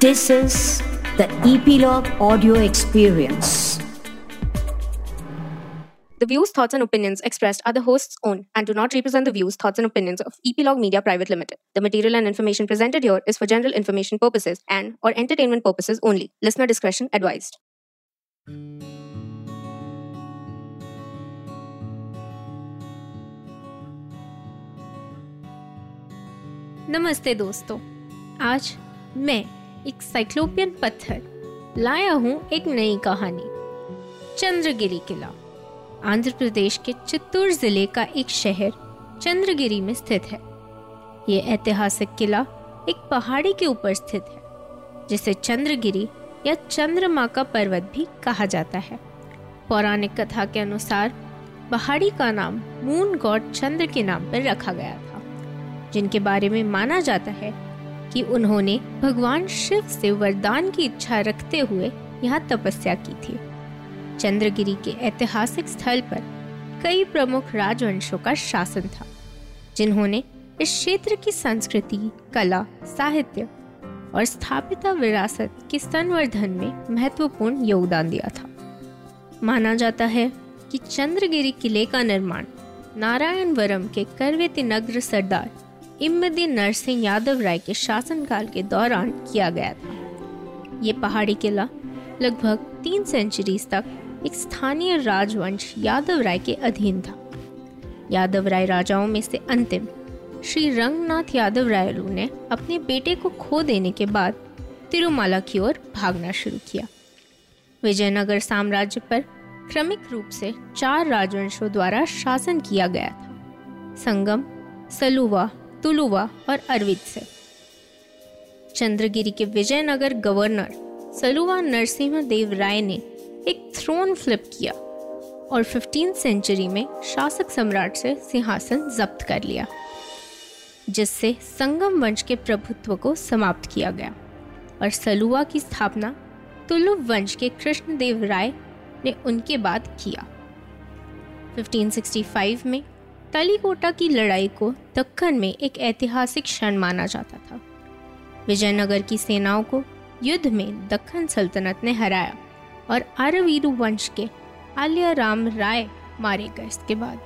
This is the Epilogue Audio Experience. The views, thoughts, and opinions expressed are the host's own and do not represent the views, thoughts, and opinions of Epilogue Media Private Limited. The material and information presented here is for general information purposes and or entertainment purposes only. Listener discretion advised. नमस्ते दोस्तों आज मैं एक cyclopean पत्थर, लाया हूँ एक नई कहानी। चंद्रगिरी किला, आंध्र प्रदेश के चित्तूर ज़िले का एक शहर चंद्रगिरी में स्थित है। ये ऐतिहासिक किला एक पहाड़ी के ऊपर स्थित है, जिसे चंद्रगिरी या चंद्रमा का पर्वत भी कहा जाता है। पौराणिक कथा के अनुसार, पहाड़ी का नाम मून गॉड चंद्र के नाम पर रखा गया था, जिनके बारे में माना जाता है कि उन्होंने भगवान शिव से वरदान की इच्छा रखते हुए यहाँ तपस्या की थी। चंद्रगिरी के ऐतिहासिक स्थल पर कई प्रमुख राजवंशों का शासन था, जिन्होंने इस क्षेत्र की संस्कृति, कला, साहित्य और स्थापिता विरासत के संवर्धन में महत्वपूर्ण योगदान दिया था। माना जाता है कि चंद्रगिरी किले का निर्माण नारायणवरम के करवेती नगर सरदार इमदी नरसिंह यादव राय के शासनकाल के दौरान किया गया था। ये पहाड़ी किला लगभग तीन सेंचुरीज तक एक स्थानीय राजवंश यादव राय के अधीन था। यादव राय राजाओं में से अंतिम, श्री रंगनाथ यादव रायलू ने अपने बेटे को खो देने के बाद तिरुमाला की ओर भागना शुरू किया। विजयनगर साम्राज्य पर क्रमिक रूप से चार राजवंशों द्वारा शासन किया गया था। संगम, सलुवा तुलुवा और अरविंद से। चंद्रगिरी के विजयनगर गवर्नर सलुवा नरसिंह देव राय ने एक थ्रोन फ्लिप किया और 15 सेंचुरी में शासक सम्राट से सिंहासन जब्त कर लिया, जिससे संगम वंश के प्रभुत्व को समाप्त किया गया। और सलुवा की स्थापना तुलु वंश के कृष्णदेव राय ने उनके बाद किया। 1565 में तलीकोटा की लड़ाई को दक्कन में एक ऐतिहासिक क्षण माना जाता था। विजयनगर की सेनाओं को युद्ध में दक्कन सल्तनत ने हराया और आरवीरु वंश के आलिया राम राय मारे गए इसके बाद।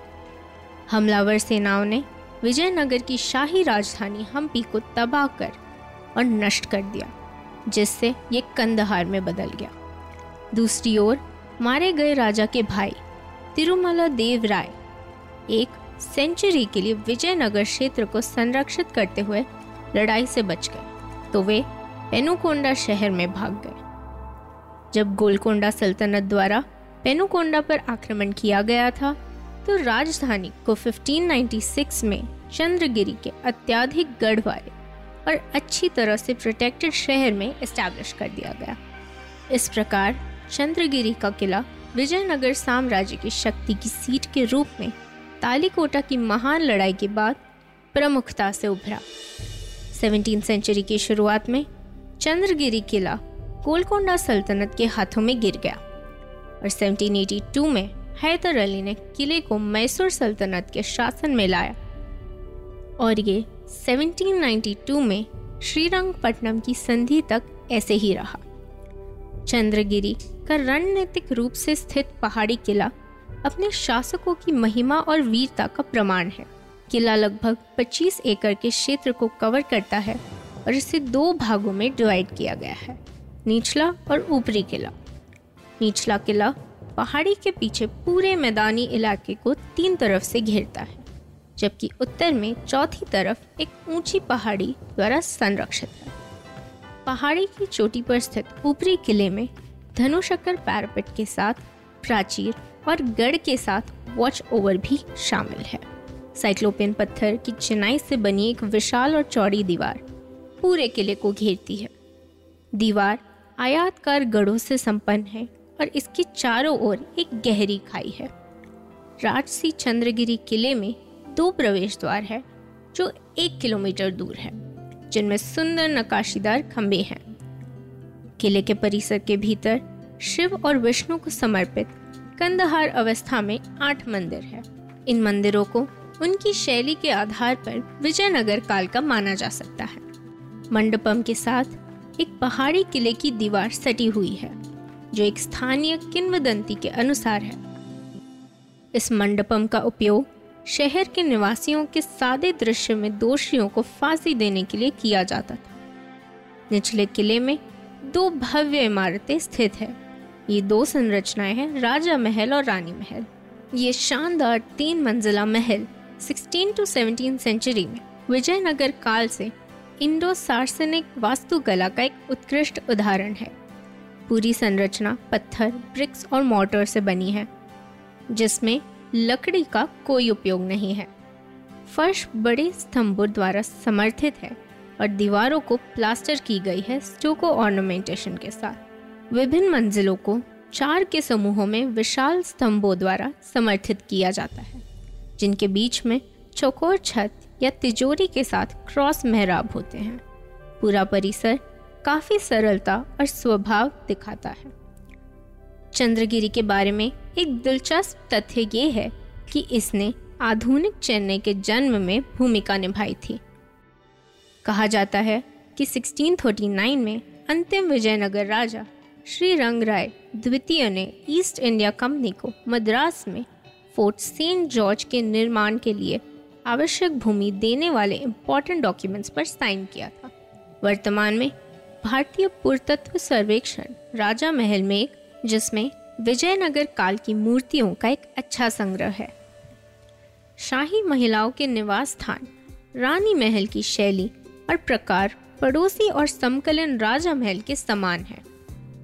हमलावर सेनाओं ने विजयनगर की शाही राजधानी हम्पी को तबाह कर और नष्ट कर दिया, जिससे ये कंदहार में बदल गया। दूसरी ओर मारे गए राजा के भाई तिरुमला देव राय, एक सेंचुरी के लिए विजयनगर क्षेत्र को संरक्षित करते हुए लड़ाई से बच गए तो वे पेनुकोंडा शहर में भाग गए। जब गोलकोंडा सल्तनत द्वारा पेनुकोंडा पर आक्रमण किया गया था तो राजधानी को 1596 में चंद्रगिरी के अत्याधिक गढ़ वाले और अच्छी तरह से प्रोटेक्टेड शहर में इस्टेब्लिश कर दिया गया। इस प्रकार चंद्रगिरी का किला विजयनगर साम्राज्य की शक्ति की सीट के रूप में तालीकोटा की महान लड़ाई के बाद प्रमुखता से उभरा। सेवनटीन सेंचुरी की शुरुआत में चंद्रगिरी किला गोलकोंडा सल्तनत के हाथों में गिर गया और 1782 में हैदर अली ने किले को मैसूर सल्तनत के शासन में लाया। और ये 1792 में श्रीरंगपट्टनम की संधि तक ऐसे ही रहा। चंद्रगिरी का रणनीतिक रूप से स्थित पहाड़ी किला अपने शासकों की महिमा और वीरता का प्रमाण है। किला लगभग 25 एकड़ के क्षेत्र को कवर करता है और इसे दो भागों में डिवाइड किया गया है, निचला और ऊपरी किला। निचला किला पहाड़ी के पीछे पूरे मैदानी इलाके को तीन तरफ़ से घेरता है, जबकि उत्तर में चौथी तरफ़ एक ऊँची पहाड़ी द्वारा संरक्षित है। पहाड़ी की चोटी पर स्थित ऊपरी किले में धनुषकर पैरापेट के साथ प्राचीर और गढ़ के साथ वॉच ओवर भी शामिल है। साइक्लोपियन पत्थर की चिनाई से बनी एक विशाल और चौड़ी दीवार पूरे किले को घेरती है। दीवार आयातकार गढ़ों से संपन्न है और इसके चारों ओर एक गहरी खाई है। राजसी चंद्रगिरी किले में दो प्रवेश द्वार है, जो एक किलोमीटर दूर है, जिनमें सुंदर नकाशीदार खंबे हैं। किले के परिसर के भीतर शिव और विष्णु को समर्पित कंदहार अवस्था में आठ मंदिर है। इन मंदिरों को उनकी शैली के आधार पर विजयनगर काल का माना जा सकता है। मंडपम के साथ एक पहाड़ी किले की दीवार सटी हुई है, जो एक स्थानीय किन्वदंती के अनुसार है। इस मंडपम का उपयोग शहर के निवासियों के सादे दृश्य में दोषियों को फांसी देने के लिए किया जाता था। निचले किले में दो भव्य इमारतें स्थित है। ये दो संरचनाएँ हैं, राजा महल और रानी महल। ये शानदार तीन मंजिला महल 16 टू 17 सेंचुरी में विजयनगर काल से इंडो सार्सनिक वास्तुकला का एक उत्कृष्ट उदाहरण है। पूरी संरचना पत्थर, ब्रिक्स और मोटर से बनी है, जिसमें लकड़ी का कोई उपयोग नहीं है। फर्श बड़े स्तंभों द्वारा समर्थित है और दीवारों को प्लास्टर की गई है स्टोको ऑर्नामेंटेशन के साथ। विभिन्न मंजिलों को चार के समूहों में विशाल स्तंभों द्वारा समर्थित किया जाता है, जिनके बीच में चौकोर छत या तिजोरी के साथ क्रॉस मेहराब होते हैं। पूरा परिसर काफ़ी सरलता और स्वभाव दिखाता है। चंद्रगिरी के बारे में एक दिलचस्प तथ्य ये है कि इसने आधुनिक चेन्नई के जन्म में भूमिका निभाई थी। कहा जाता है कि 1639 में अंतिम विजयनगर राजा श्री रंग राय द्वितीय ने ईस्ट इंडिया कंपनी को मद्रास में फोर्ट सेंट जॉर्ज के निर्माण के लिए आवश्यक भूमि देने वाले इम्पोर्टेंट डॉक्यूमेंट्स पर साइन किया था। वर्तमान में भारतीय पुरातत्व सर्वेक्षण राजा महल में एक, जिसमें विजयनगर काल की मूर्तियों का एक अच्छा संग्रह है। शाही महिलाओं के निवास स्थान, रानी महल की शैली और प्रकार, पड़ोसी और समकलन राजा महल के समान है।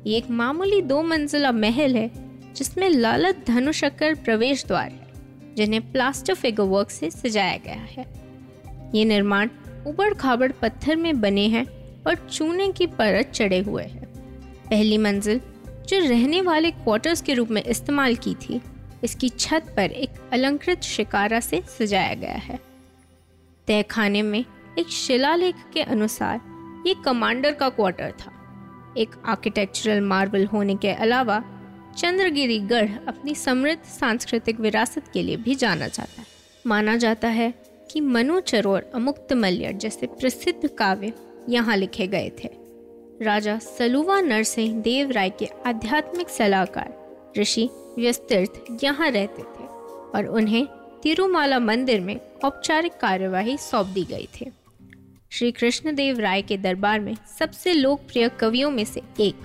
ये एक मामूली दो मंजिला महल है, जिसमें लालत धनुषकर प्रवेश द्वार है, जिन्हें प्लास्टर फिगर वर्क से सजाया गया है। ये निर्माण उबड़ खाबड़ पत्थर में बने हैं और चूने की परत चढ़े हुए हैं। पहली मंजिल, जो रहने वाले क्वार्टर्स के रूप में इस्तेमाल की थी, इसकी छत पर एक अलंकृत शिकारा से सजाया गया है। तहखाने में एक शिलालेख के अनुसार ये कमांडर का क्वार्टर था। एक आर्किटेक्चरल मार्बल होने के अलावा चंद्रगिरी गढ़ अपनी समृद्ध सांस्कृतिक विरासत के लिए भी जाना जाता है। माना जाता है कि मनु चरोर अमुक्त मल्य जैसे प्रसिद्ध काव्य यहाँ लिखे गए थे। राजा सलुवा नरसिंह देव राय के आध्यात्मिक सलाहकार ऋषि व्यस्तीर्थ यहाँ रहते थे और उन्हें तिरुमाला मंदिर में औपचारिक कार्यवाही सौंप दी गई थी। श्री कृष्णदेव राय के दरबार में सबसे लोकप्रिय कवियों में से एक।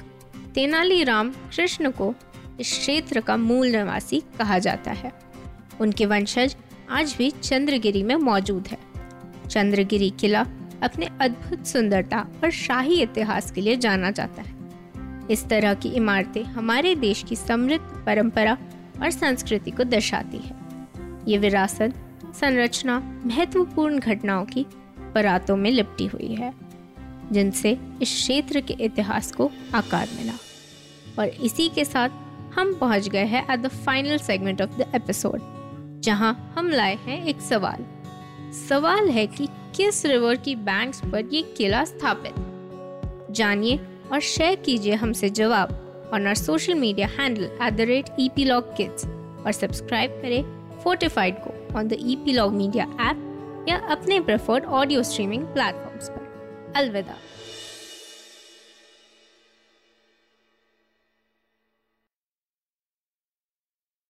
तेनालीराम कृष्ण को इस क्षेत्र का मूल निवासी कहा जाता है। उनके वंशज आज भी चंद्रगिरी में मौजूद है। चंद्रगिरी किला अपने अद्भुत सुंदरता और शाही इतिहास के लिए जाना जाता है। इस तरह की इमारतें हमारे देश की समृद्ध परंपरा और संस्कृति को दर्शाती है। ये विरासत, संरचना, महत्वपूर्ण घटनाओं की परातों में लिपटी हुई है, जिनसे इस क्षेत्र के इतिहास को आकार मिला। और इसी के साथ हम पहुँच गए हैं at the final segment of the episode जहाँ हम लाए हैं एक सवाल। सवाल है कि किस रिवर की बैंक्स पर ये किला स्थापित? जानिए और शेयर कीजिए हमसे जवाब on our social media handle at the rate E P log kids और सब्सक्राइब करें फोर्टिफाइड को on the E P log media app या अपने प्रेफर्ड ऑडियो स्ट्रीमिंग प्लेटफॉर्म्स पर। अलविदा।